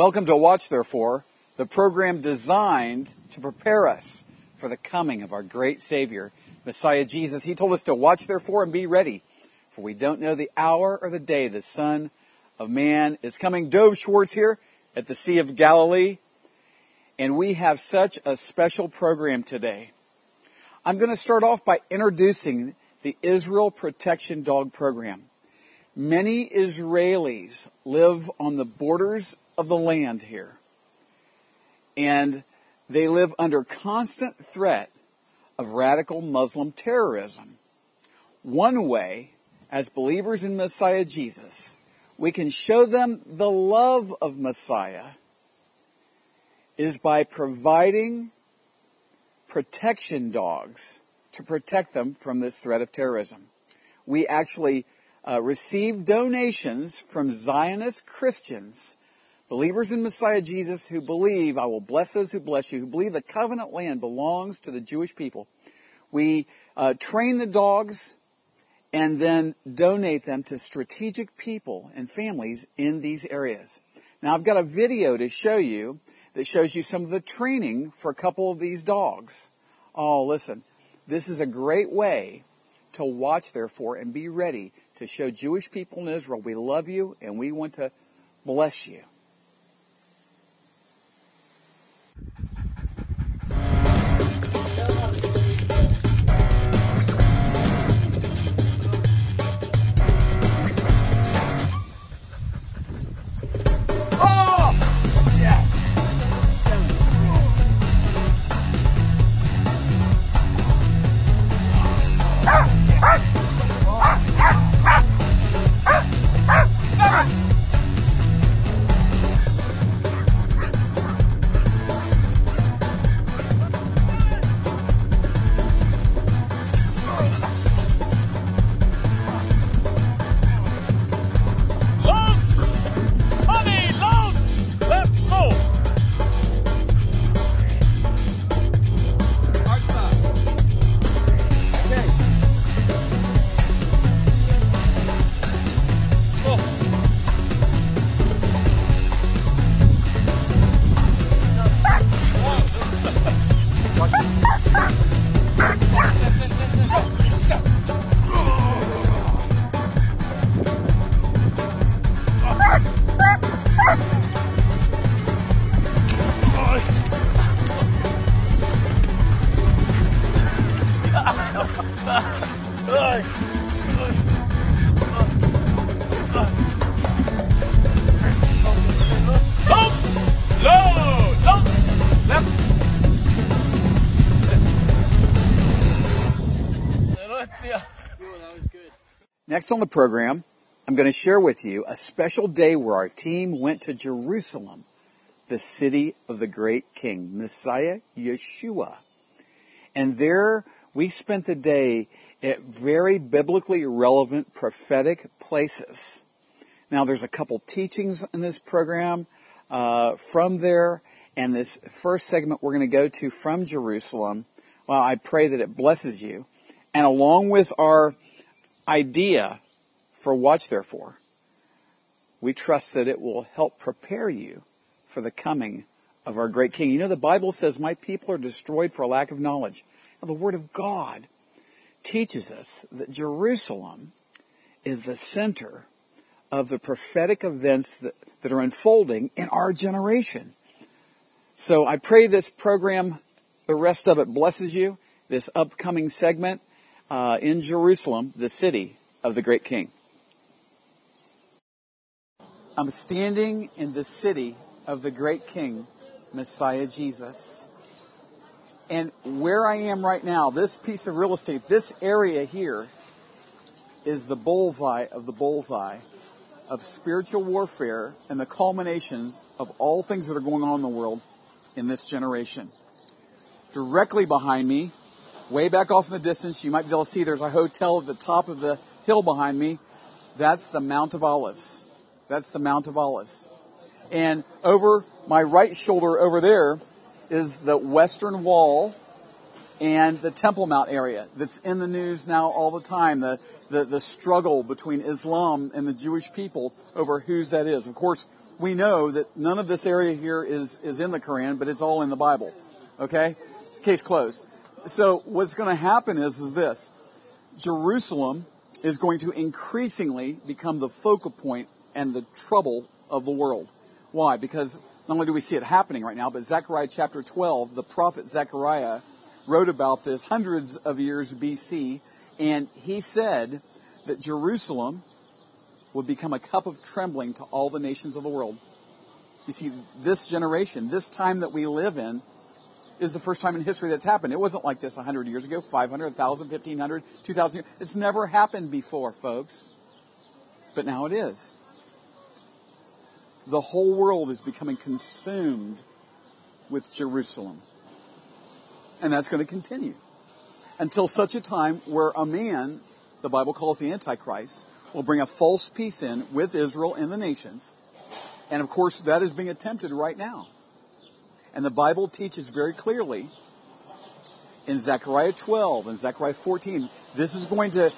Welcome to Watch Therefore, the program designed to prepare us for the coming of our great Savior, Messiah Jesus. He told us to watch therefore and be ready, for we don't know the hour or the day the Son of Man is coming. Dov Schwartz here at the Sea of Galilee, and we have such a special program today. I'm going to start off by introducing the Israel Protection Dog Program. Many Israelis live on the borders of the land here. And they live under constant threat of radical Muslim terrorism. One way, as believers in Messiah Jesus, we can show them the love of Messiah is by providing protection dogs to protect them from this threat of terrorism. We actually uh, receive donations from Zionist Christians Believers in Messiah Jesus who believe, I will bless those who bless you, who believe the covenant land belongs to the Jewish people. We uh, train the dogs and then donate them to strategic people and families in these areas. Now I've got a video to show you that shows you some of the training for a couple of these dogs. Oh, listen, this is a great way to watch, therefore, and be ready to show Jewish people in Israel we love you and we want to bless you. Next on the program, I'm going to share with you a special day where our team went to Jerusalem, the city of the great king, Messiah Yeshua. And there we spent the day at very biblically relevant prophetic places. Now there's a couple teachings in this program uh, from there, and this first segment we're going to go to from Jerusalem. Well, I pray that it blesses you. And along with our idea for Watch Therefore, we trust that it will help prepare you for the coming of our great King. You know, the Bible says, My people are destroyed for a lack of knowledge. Now, the Word of God teaches us that Jerusalem is the center of the prophetic events that, that are unfolding in our generation. So I pray this program, the rest of it blesses you, this upcoming segment uh, in Jerusalem, the city of the great king. I'm standing in the city of the great king, Messiah Jesus. And where I am right now, this piece of real estate, this area here, is the bullseye of the bullseye of spiritual warfare and the culmination of all things that are going on in the world in this generation. Directly behind me way back off in the distance, you might be able to see there's a hotel at the top of the hill behind me. That's the Mount of Olives. That's the Mount of Olives. And over my right shoulder over there is the western wall and the Temple Mount area that's in the news now all the time. The, the, the struggle between Islam and the Jewish people over whose that is. Of course, we know that none of this area here is, is in the Quran, but it's all in the Bible. Okay? Case closed. So what's going to happen is, is this. Jerusalem is going to increasingly become the focal point and the trouble of the world. Why? Because not only do we see it happening right now, but Zechariah chapter 12, the prophet Zechariah wrote about this hundreds of years BC, and he said that Jerusalem would become a cup of trembling to all the nations of the world. You see, this generation, this time that we live in, is the first time in history that's happened. It wasn't like this 100 years ago, 500, 1,000, 1,500, 2,000 years. It's never happened before, folks. But now it is. The whole world is becoming consumed with Jerusalem. And that's going to continue until such a time where a man, the Bible calls the Antichrist, will bring a false peace in with Israel and the nations. And of course, that is being attempted right now. And the Bible teaches very clearly in Zechariah 12 and Zechariah 14, this is going to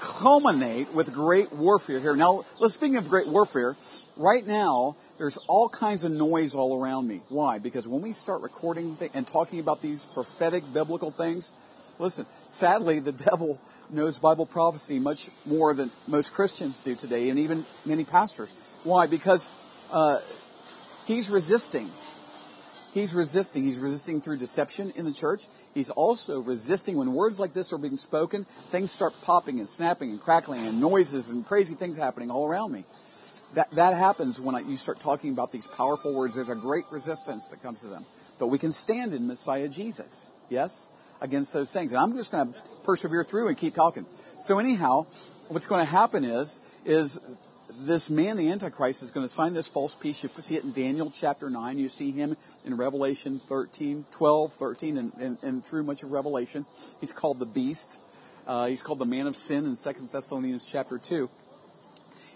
culminate with great warfare here. Now, let's speaking of great warfare, right now there's all kinds of noise all around me. Why? Because when we start recording and talking about these prophetic biblical things, listen, sadly the devil knows Bible prophecy much more than most Christians do today, and even many pastors. Why? Because uh, he's resisting He's resisting. He's resisting through deception in the church. He's also resisting when words like this are being spoken, things start popping and snapping and crackling and noises and crazy things happening all around me. That, that happens when I, you start talking about these powerful words. There's a great resistance that comes to them. But we can stand in Messiah Jesus. Yes? Against those things. And I'm just going to persevere through and keep talking. So anyhow, what's going to happen is, is this man, the Antichrist, is going to sign this false peace. You see it in Daniel chapter 9. You see him in Revelation 13, 12, 13, and, and, and through much of Revelation. He's called the beast. Uh, he's called the man of sin in 2 Thessalonians chapter 2.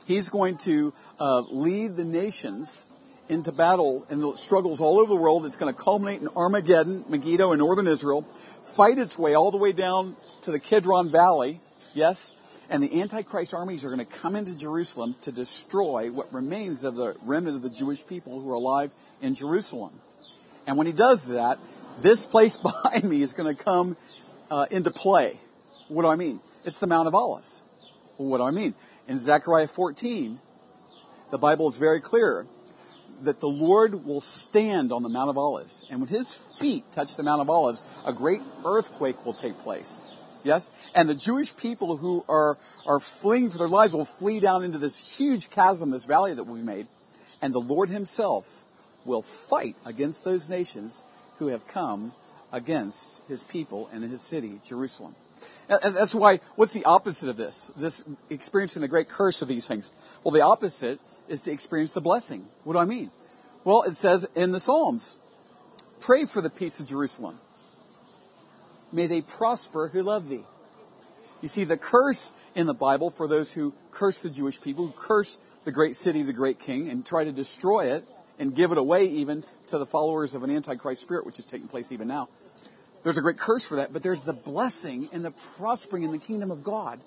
He's going to uh, lead the nations into battle and the struggles all over the world. It's going to culminate in Armageddon, Megiddo in northern Israel, fight its way all the way down to the Kidron Valley, yes, and the Antichrist armies are going to come into Jerusalem to destroy what remains of the remnant of the Jewish people who are alive in Jerusalem. And when he does that, this place behind me is going to come uh, into play. What do I mean? It's the Mount of Olives. Well, what do I mean? In Zechariah 14, the Bible is very clear that the Lord will stand on the Mount of Olives. And when his feet touch the Mount of Olives, a great earthquake will take place. Yes? And the Jewish people who are, are fleeing for their lives will flee down into this huge chasm, this valley that we made. And the Lord himself will fight against those nations who have come against his people and his city, Jerusalem. And that's why, what's the opposite of this? This experiencing the great curse of these things. Well, the opposite is to experience the blessing. What do I mean? Well, it says in the Psalms, pray for the peace of Jerusalem. May they prosper who love thee. You see, the curse in the Bible for those who curse the Jewish people, who curse the great city, the great king, and try to destroy it and give it away even to the followers of an antichrist spirit, which is taking place even now. There's a great curse for that, but there's the blessing and the prospering in the kingdom of God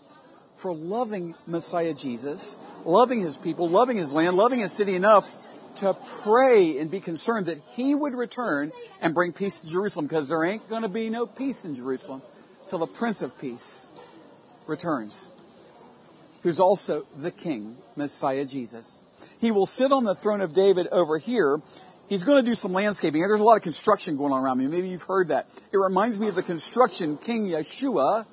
for loving Messiah Jesus, loving his people, loving his land, loving his city enough to pray and be concerned that he would return and bring peace to Jerusalem because there ain't going to be no peace in Jerusalem till the Prince of Peace returns, who's also the King, Messiah Jesus. He will sit on the throne of David over here. He's going to do some landscaping. There's a lot of construction going on around me. Maybe you've heard that. It reminds me of the construction King Yeshua,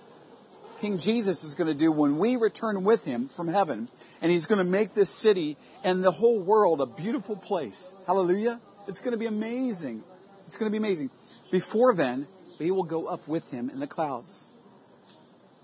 King Jesus, is going to do when we return with him from heaven. And he's going to make this city and the whole world a beautiful place. Hallelujah. It's going to be amazing. It's going to be amazing. Before then, we will go up with him in the clouds.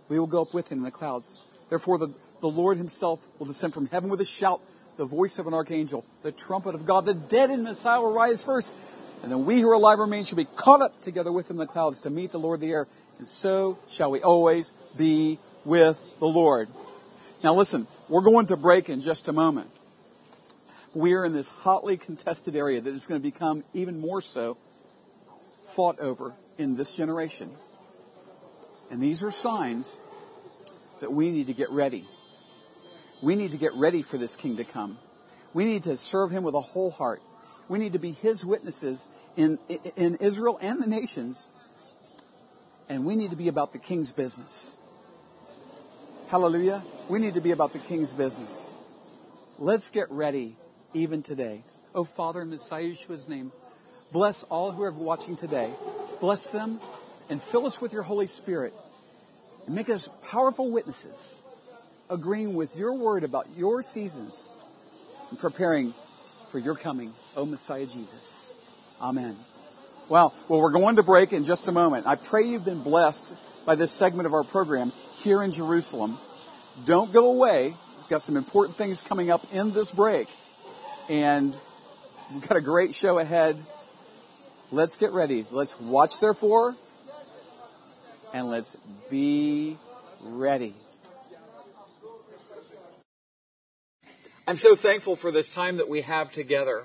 We will go up with him in the clouds. Therefore, the, the Lord himself will descend from heaven with a shout, the voice of an archangel, the trumpet of God. The dead in Messiah will rise first. And then we who are alive remain shall be caught up together with him in the clouds to meet the Lord of the air. And so shall we always be with the Lord. Now listen, we're going to break in just a moment we are in this hotly contested area that is going to become even more so fought over in this generation. And these are signs that we need to get ready. We need to get ready for this king to come. We need to serve him with a whole heart. We need to be his witnesses in, in Israel and the nations. And we need to be about the king's business. Hallelujah. We need to be about the king's business. Let's get ready even today. Oh, Father, in Messiah Yeshua's name, bless all who are watching today. Bless them and fill us with your Holy Spirit and make us powerful witnesses, agreeing with your word about your seasons and preparing for your coming, O Messiah Jesus. Amen. Well, well, we're going to break in just a moment. I pray you've been blessed by this segment of our program here in Jerusalem. Don't go away. We've got some important things coming up in this break. And we've got a great show ahead. Let's get ready. Let's watch, therefore, and let's be ready. I'm so thankful for this time that we have together.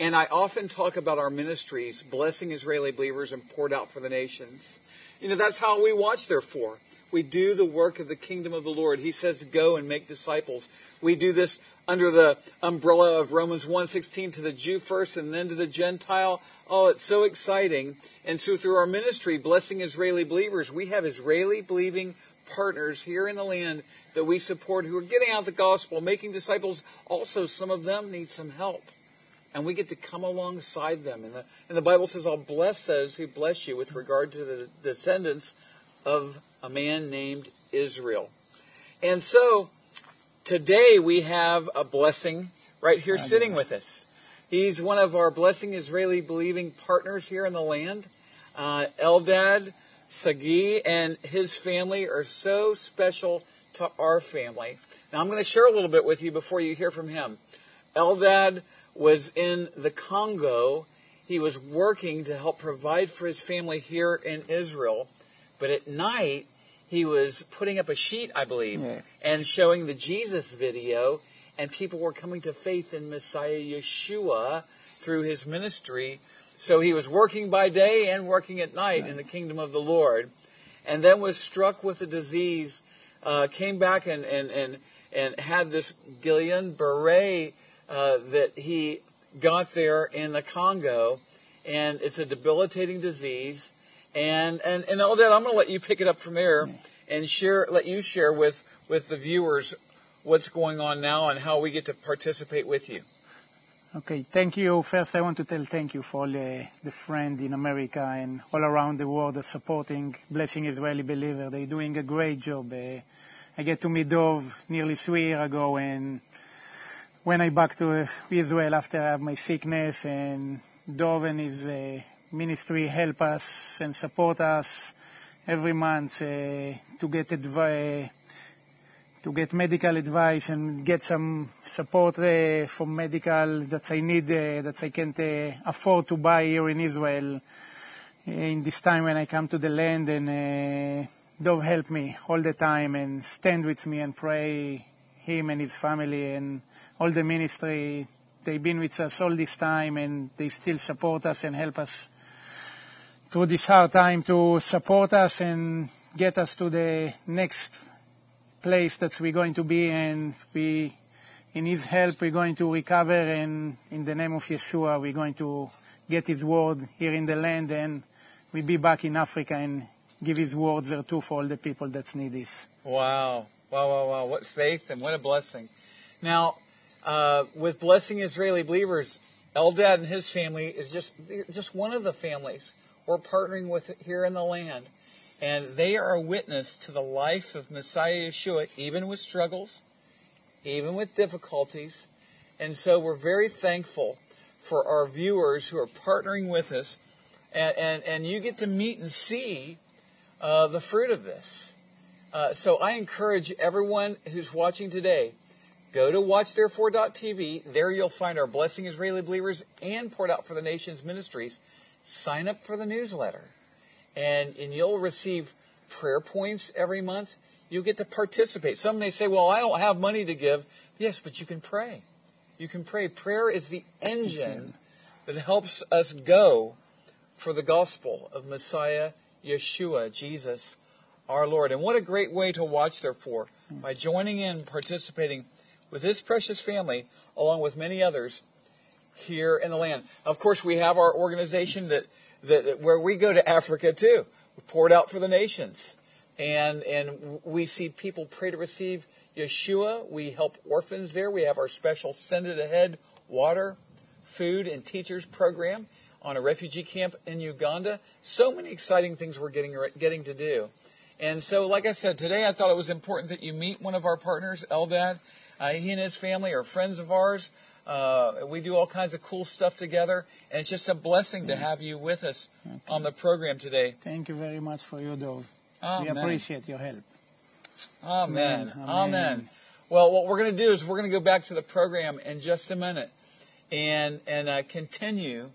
And I often talk about our ministries, blessing Israeli believers and poured out for the nations. You know, that's how we watch, therefore. We do the work of the kingdom of the Lord. He says, go and make disciples. We do this under the umbrella of Romans 1.16 to the Jew first and then to the Gentile. Oh, it's so exciting. And so through our ministry, blessing Israeli believers, we have Israeli believing partners here in the land that we support who are getting out the gospel, making disciples. Also, some of them need some help. And we get to come alongside them. And the, and the Bible says, I'll bless those who bless you with regard to the descendants of a man named Israel. And so, today we have a blessing right here sitting with us. He's one of our blessing Israeli believing partners here in the land. Uh, Eldad Sagi and his family are so special to our family. Now, I'm going to share a little bit with you before you hear from him. Eldad was in the Congo. He was working to help provide for his family here in Israel. But at night, he was putting up a sheet, I believe, and showing the Jesus video, and people were coming to faith in Messiah Yeshua through his ministry. So he was working by day and working at night right. in the kingdom of the Lord, and then was struck with a disease uh, came back and, and, and, and had this Guillain-Barré uh, that he got there in the Congo, and it's a debilitating disease. And and and all that, I'm going to let you pick it up from there and share, let you share with with the viewers what's going on now and how we get to participate with you. Okay, thank you. First, I want to tell thank you for all uh, the friends in America and all around the world supporting Blessing Israeli Believer. They're doing a great job. Uh, I get to meet Dov nearly three years ago, and when I back to Israel after I have my sickness, and Dov and his uh, ministry help us and support us every month uh, to get advice to get medical advice and get some support uh, from medical that I need, uh, that I can't uh, afford to buy here in Israel uh, in this time when I come to the land. And Dov help me all the time and stand with me and pray him and his family and all the ministry. They've been with us all this time and they still support us and help us through this hard time to support us and get us to the next place that we're going to be and we in his help we're going to recover and in the name of Yeshua we're going to get his word here in the land and we'll be back in Africa and give his words there too for all the people that need this. Wow. Wow, wow, wow. What faith and what a blessing. Now, uh, with blessing Israeli believers, Eldad and his family is just just one of the families we're partnering with here in the land. And they are a witness to the life of Messiah Yeshua, even with struggles, even with difficulties. And so we're very thankful for our viewers who are partnering with us. And, and, and you get to meet and see uh, the fruit of this. Uh, so I encourage everyone who's watching today, go to watchtherefore.tv. There you'll find our Blessing Israeli Believers and Poured Out for the Nations ministries. Sign up for the newsletter and, and you'll receive prayer points every month. You get to participate. Some may say, well, I don't have money to give. Yes, but you can pray. You can pray. Prayer is the engine that helps us go for the gospel of Messiah Yeshua, Jesus, our Lord. And what a great way to watch, therefore, by joining in, participating with this precious family, along with many others here in the land. Of course, we have our organization that, that where we go to Africa too. We pour it out for the nations. And, and we see people pray to receive Yeshua. We help orphans there. We have our special Send It Ahead water, food, and teachers program on a refugee camp in Uganda. So many exciting things we're getting, getting to do. And so, like I said, today I thought it was important that you meet one of our partners, Eldad. Uh, he and his family are friends of ours. Uh, we do all kinds of cool stuff together, and it's just a blessing to have you with us okay. on the program today. Thank you very much for your Dov. We appreciate your help. Amen. Amen. Amen. Well, what we're going to do is we're going to go back to the program in just a minute and and uh, continue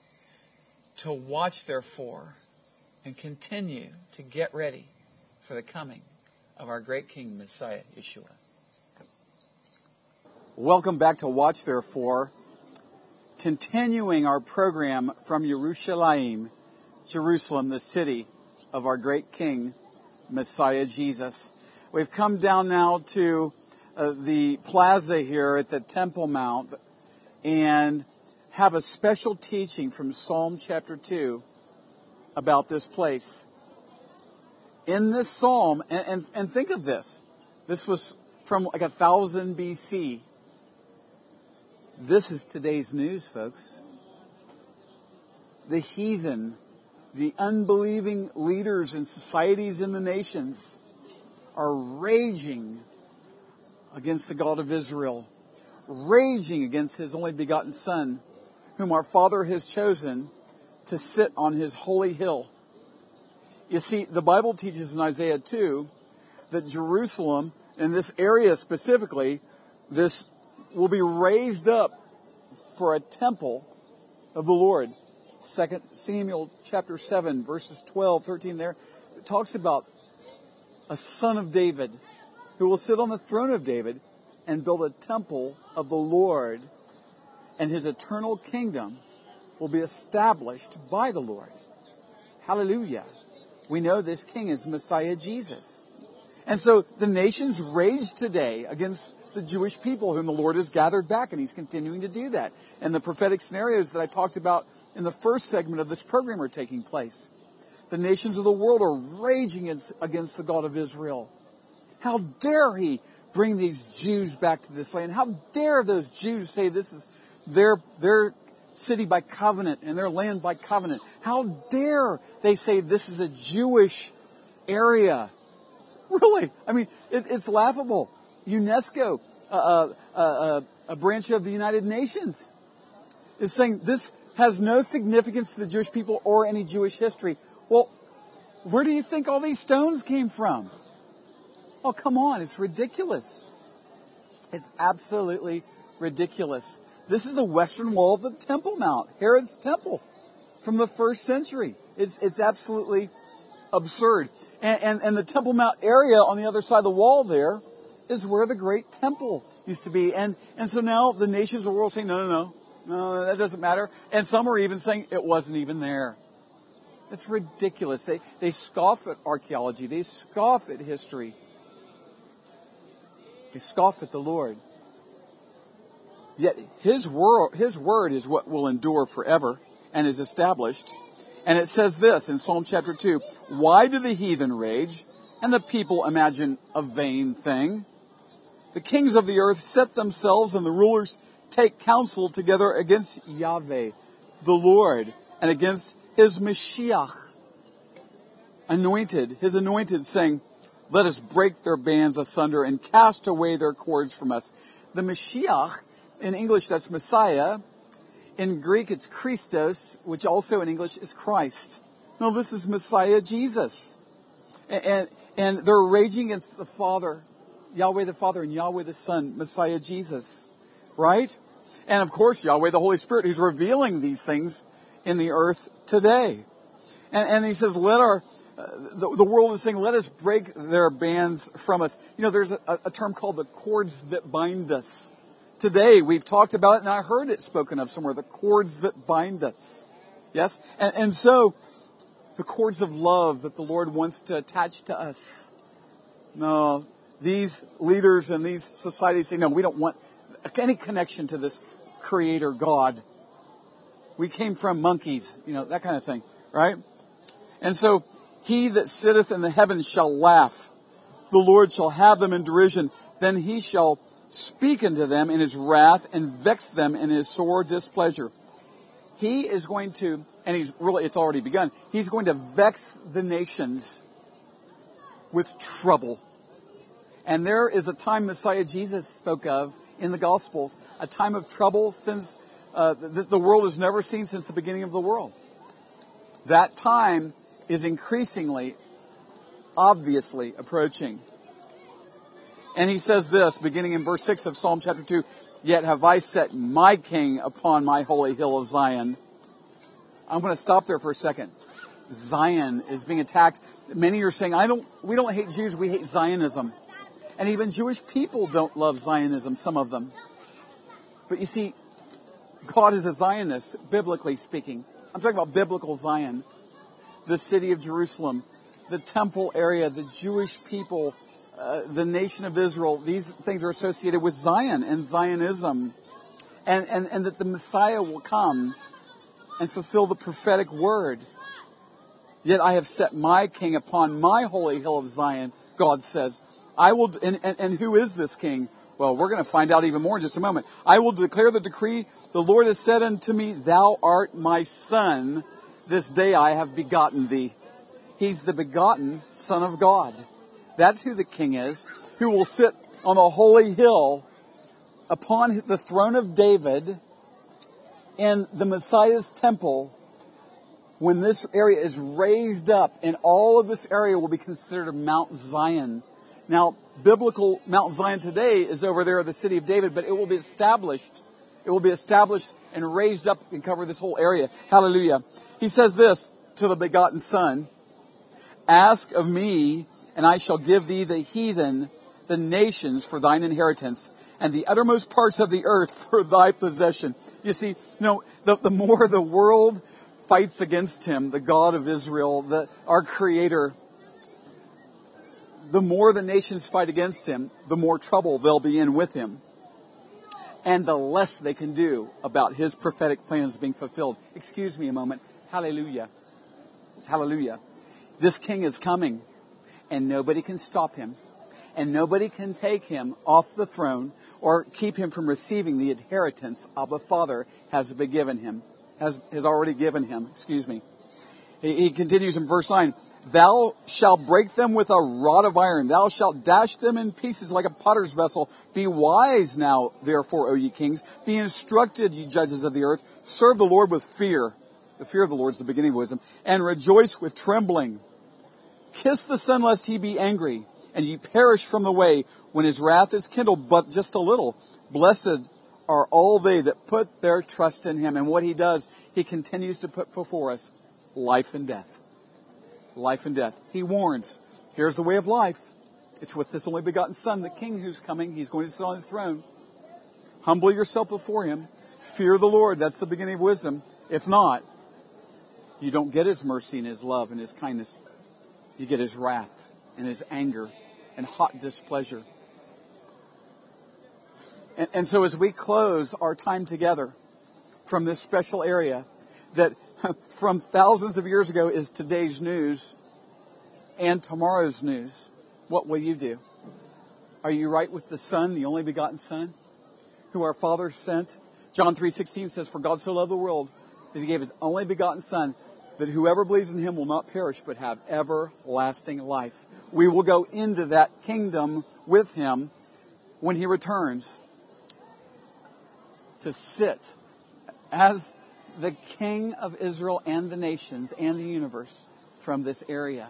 to watch, therefore, and continue to get ready for the coming of our great King, Messiah, Yeshua. Welcome back to Watch, therefore, continuing our program from Jerusalem, Jerusalem, the city of our great King, Messiah Jesus. We've come down now to uh, the plaza here at the Temple Mount and have a special teaching from Psalm chapter 2 about this place in this psalm, and, and, and think of this. This was from like a thousand BC. This is today's news, folks. The heathen, the unbelieving leaders and societies in the nations are raging against the God of Israel, raging against his only begotten Son, whom our Father has chosen to sit on his holy hill. You see, the Bible teaches in Isaiah 2 that Jerusalem, in this area specifically, this will be raised up for a temple of the Lord. Second Samuel chapter 7 verses 12, 13 there it talks about a son of David who will sit on the throne of David and build a temple of the Lord and his eternal kingdom will be established by the Lord. Hallelujah. We know this king is Messiah Jesus. And so the nations rage today against the Jewish people whom the Lord has gathered back, and he's continuing to do that. And the prophetic scenarios that I talked about in the first segment of this program are taking place. The nations of the world are raging against the God of Israel. How dare he bring these Jews back to this land? How dare those Jews say this is their, their city by covenant and their land by covenant. How dare they say this is a Jewish area? Really? I mean, it, it's laughable. UNESCO, a branch of the United Nations, is saying this has no significance to the Jewish people or any Jewish history. Well, where do you think all these stones came from? Oh, come on, it's ridiculous. It's absolutely ridiculous. This is the western wall of the Temple Mount, Herod's temple from the first century. It's, it's absolutely absurd. And, and, and the Temple Mount area on the other side of the wall there is where the great temple used to be. And, and so now the nations of the world saying, no, no, no, no, that doesn't matter. And some are even saying it wasn't even there. It's ridiculous. They, they scoff at archaeology. They scoff at history. They scoff at the Lord. Yet his word, his word is what will endure forever and is established. And it says this in Psalm chapter 2 Why do the heathen rage and the people imagine a vain thing? The kings of the earth set themselves and the rulers take counsel together against Yahweh, the Lord, and against his Mashiach, anointed, his anointed, saying, Let us break their bands asunder and cast away their cords from us. The Mashiach in English, that's Messiah. In Greek, it's Christos, which also in English is Christ. No, this is Messiah Jesus. And, and, and they're raging against the Father, Yahweh the Father and Yahweh the Son, Messiah Jesus. Right? And of course, Yahweh the Holy Spirit, who's revealing these things in the earth today. And, and he says, let our, uh, the, the, world is saying, let us break their bands from us. You know, there's a, a term called the cords that bind us today. We've talked about it and I heard it spoken of somewhere, the cords that bind us. Yes? And, and so, the cords of love that the Lord wants to attach to us No, these leaders and these societies say, no, we don't want any connection to this creator God. We came from monkeys, you know, that kind of thing, right? And so, he that sitteth in the heavens shall laugh. The Lord shall have them in derision. Then he shall speak unto them in his wrath and vex them in his sore displeasure. He is going to, and he's really, it's already begun, he's going to vex the nations with trouble. And there is a time Messiah Jesus spoke of in the Gospels, a time of trouble since uh, that the world has never seen since the beginning of the world. That time is increasingly, obviously approaching. And he says this, beginning in verse 6 of Psalm chapter 2, Yet have I set my king upon my holy hill of Zion. I'm going to stop there for a second. Zion is being attacked. Many are saying, I don't, we don't hate Jews, we hate Zionism. And even Jewish people don't love Zionism, some of them. But you see, God is a Zionist, biblically speaking. I'm talking about biblical Zion. The city of Jerusalem, the temple area, the Jewish people, uh, the nation of Israel. These things are associated with Zion and Zionism. And, and, and that the Messiah will come and fulfill the prophetic word. Yet I have set my king upon my holy hill of Zion, God says. I will, and, and, and who is this king? Well, we're going to find out even more in just a moment. I will declare the decree. The Lord has said unto me, Thou art my son. This day I have begotten thee. He's the begotten Son of God. That's who the king is, who will sit on the holy hill upon the throne of David in the Messiah's temple when this area is raised up and all of this area will be considered Mount Zion. Now, biblical Mount Zion today is over there, the city of David, but it will be established. It will be established and raised up and cover this whole area. Hallelujah. He says this to the begotten son, ask of me and I shall give thee the heathen, the nations for thine inheritance and the uttermost parts of the earth for thy possession. You see, you know, the, the more the world fights against him, the God of Israel, the, our creator, the more the nations fight against him, the more trouble they'll be in with him. And the less they can do about his prophetic plans being fulfilled. Excuse me a moment. Hallelujah. Hallelujah. This king is coming, and nobody can stop him. And nobody can take him off the throne or keep him from receiving the inheritance Abba Father has been given him, has, has already given him. Excuse me. He continues in verse 9, Thou shalt break them with a rod of iron. Thou shalt dash them in pieces like a potter's vessel. Be wise now, therefore, O ye kings. Be instructed, ye judges of the earth. Serve the Lord with fear. The fear of the Lord is the beginning of wisdom. And rejoice with trembling. Kiss the Son lest he be angry, and ye perish from the way when his wrath is kindled but just a little. Blessed are all they that put their trust in him. And what he does, he continues to put before us life and death. Life and death. He warns, here's the way of life. It's with this only begotten Son, the King who's coming. He's going to sit on his throne. Humble yourself before him. Fear the Lord. That's the beginning of wisdom. If not, you don't get his mercy and his love and his kindness. You get his wrath and his anger and hot displeasure. And, and so as we close our time together from this special area that from thousands of years ago is today's news and tomorrow's news. What will you do? Are you right with the Son, the only begotten Son, who our Father sent? John 3.16 says, For God so loved the world that he gave his only begotten Son, that whoever believes in him will not perish but have everlasting life. We will go into that kingdom with him when he returns to sit as the King of Israel and the nations and the universe from this area.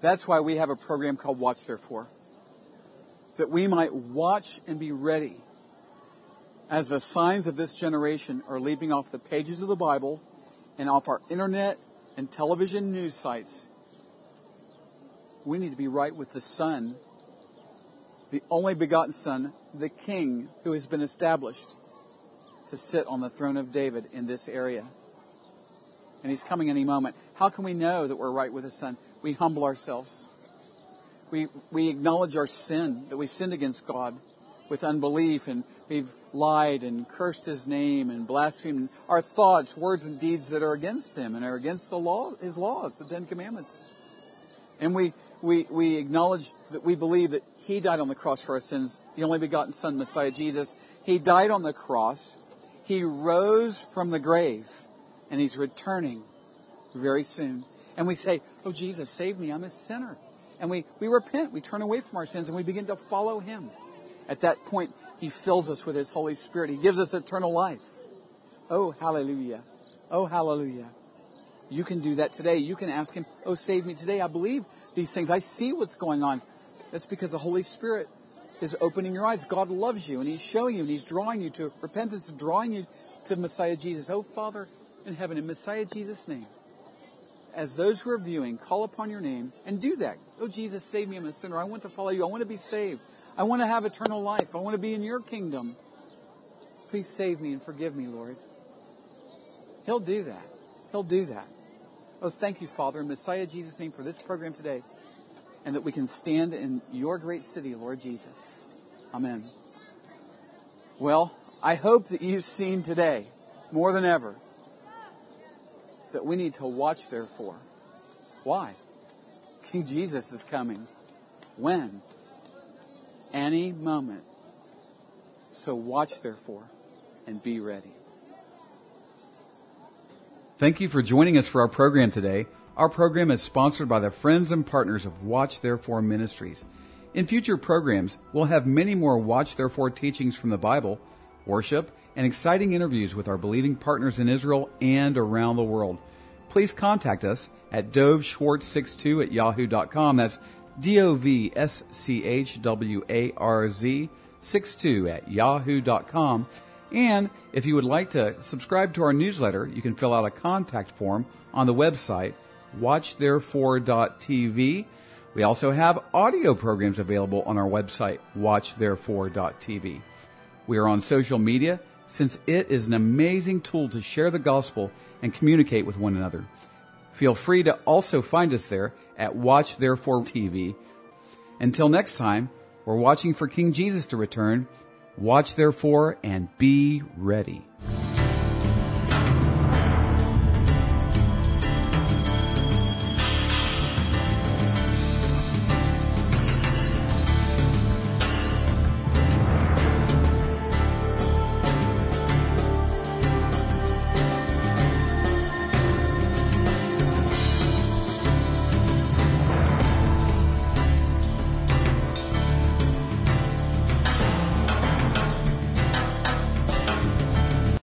That's why we have a program called Watch Therefore. That we might watch and be ready as the signs of this generation are leaping off the pages of the Bible and off our internet and television news sites. We need to be right with the Son, the only begotten Son, the King who has been established to sit on the throne of David in this area. And he's coming any moment. How can we know that we're right with his son? we humble ourselves. We, we acknowledge our sin, that we've sinned against God with unbelief and we've lied and cursed his name and blasphemed our thoughts, words, and deeds that are against him and are against the law, his laws, the Ten Commandments. And we, we, we acknowledge that we believe that he died on the cross for our sins, the only begotten Son, Messiah Jesus. He died on the cross. He rose from the grave and he's returning very soon. And we say, Oh, Jesus, save me. I'm a sinner. And we, we repent. We turn away from our sins and we begin to follow him. At that point, he fills us with his Holy Spirit. He gives us eternal life. Oh, hallelujah. Oh, hallelujah. You can do that today. You can ask him, Oh, save me today. I believe these things. I see what's going on. That's because the Holy Spirit is opening your eyes. God loves you and he's showing you and he's drawing you to repentance, drawing you to Messiah Jesus. Oh, Father in heaven, in Messiah Jesus' name, as those who are viewing, call upon your name and do that. Oh, Jesus, save me. I'm a sinner. I want to follow you. I want to be saved. I want to have eternal life. I want to be in your kingdom. Please save me and forgive me, Lord. He'll do that. He'll do that. Oh, thank you, Father, in Messiah Jesus' name for this program today and that we can stand in your great city, Lord Jesus. Amen. Well, I hope that you've seen today, more than ever, that we need to watch, therefore. Why? King Jesus is coming. When? Any moment. So watch, therefore, and be ready. Thank you for joining us for our program today. Our program is sponsored by the friends and partners of Watch Therefore Ministries. In future programs, we'll have many more Watch Therefore teachings from the Bible, worship, and exciting interviews with our believing partners in Israel and around the world. Please contact us at dovschwartz62 at yahoo.com. That's D-O-V-S-C-H-W-A-R-Z 62 at yahoo.com. And if you would like to subscribe to our newsletter, you can fill out a contact form on the website watchtherefore.tv. We also have audio programs available on our website, watchtherefore.tv. We are on social media since it is an amazing tool to share the gospel and communicate with one another. Feel free to also find us there at Watch Therefore TV. Until next time, we're watching for King Jesus to return. Watch therefore and be ready.